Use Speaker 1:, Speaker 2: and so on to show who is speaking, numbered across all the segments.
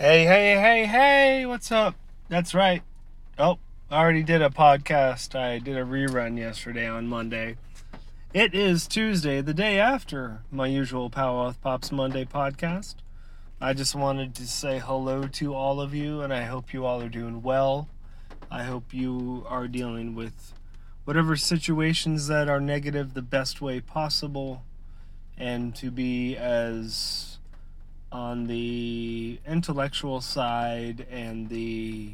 Speaker 1: Hey, hey, hey, hey, what's up? That's right. Oh, I already did a podcast. I did a rerun yesterday on Monday. It is Tuesday, the day after my usual Power Pops Monday podcast. I just wanted to say hello to all of you, and I hope you all are doing well. I hope you are dealing with whatever situations that are negative the best way possible, and to be as on the intellectual side and the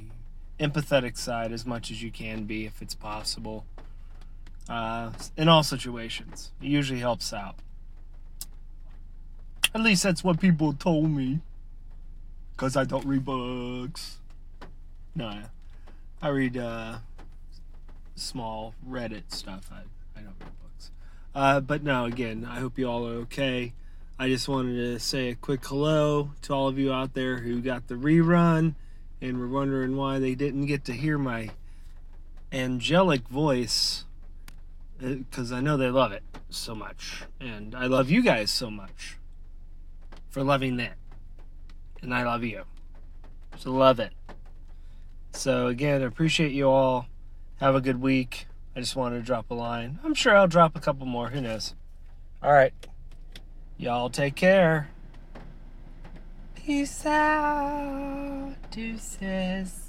Speaker 1: empathetic side as much as you can be if it's possible. Uh, in all situations, it usually helps out. At least that's what people told me. Because I don't read books. No, I read uh, small Reddit stuff. I, I don't read books. Uh, but no, again, I hope you all are okay. I just wanted to say a quick hello to all of you out there who got the rerun and were wondering why they didn't get to hear my angelic voice because uh, I know they love it so much. And I love you guys so much for loving that. And I love you. So love it. So again, I appreciate you all. Have a good week. I just wanted to drop a line. I'm sure I'll drop a couple more. Who knows? All right. Y'all take care. Peace out, deuces.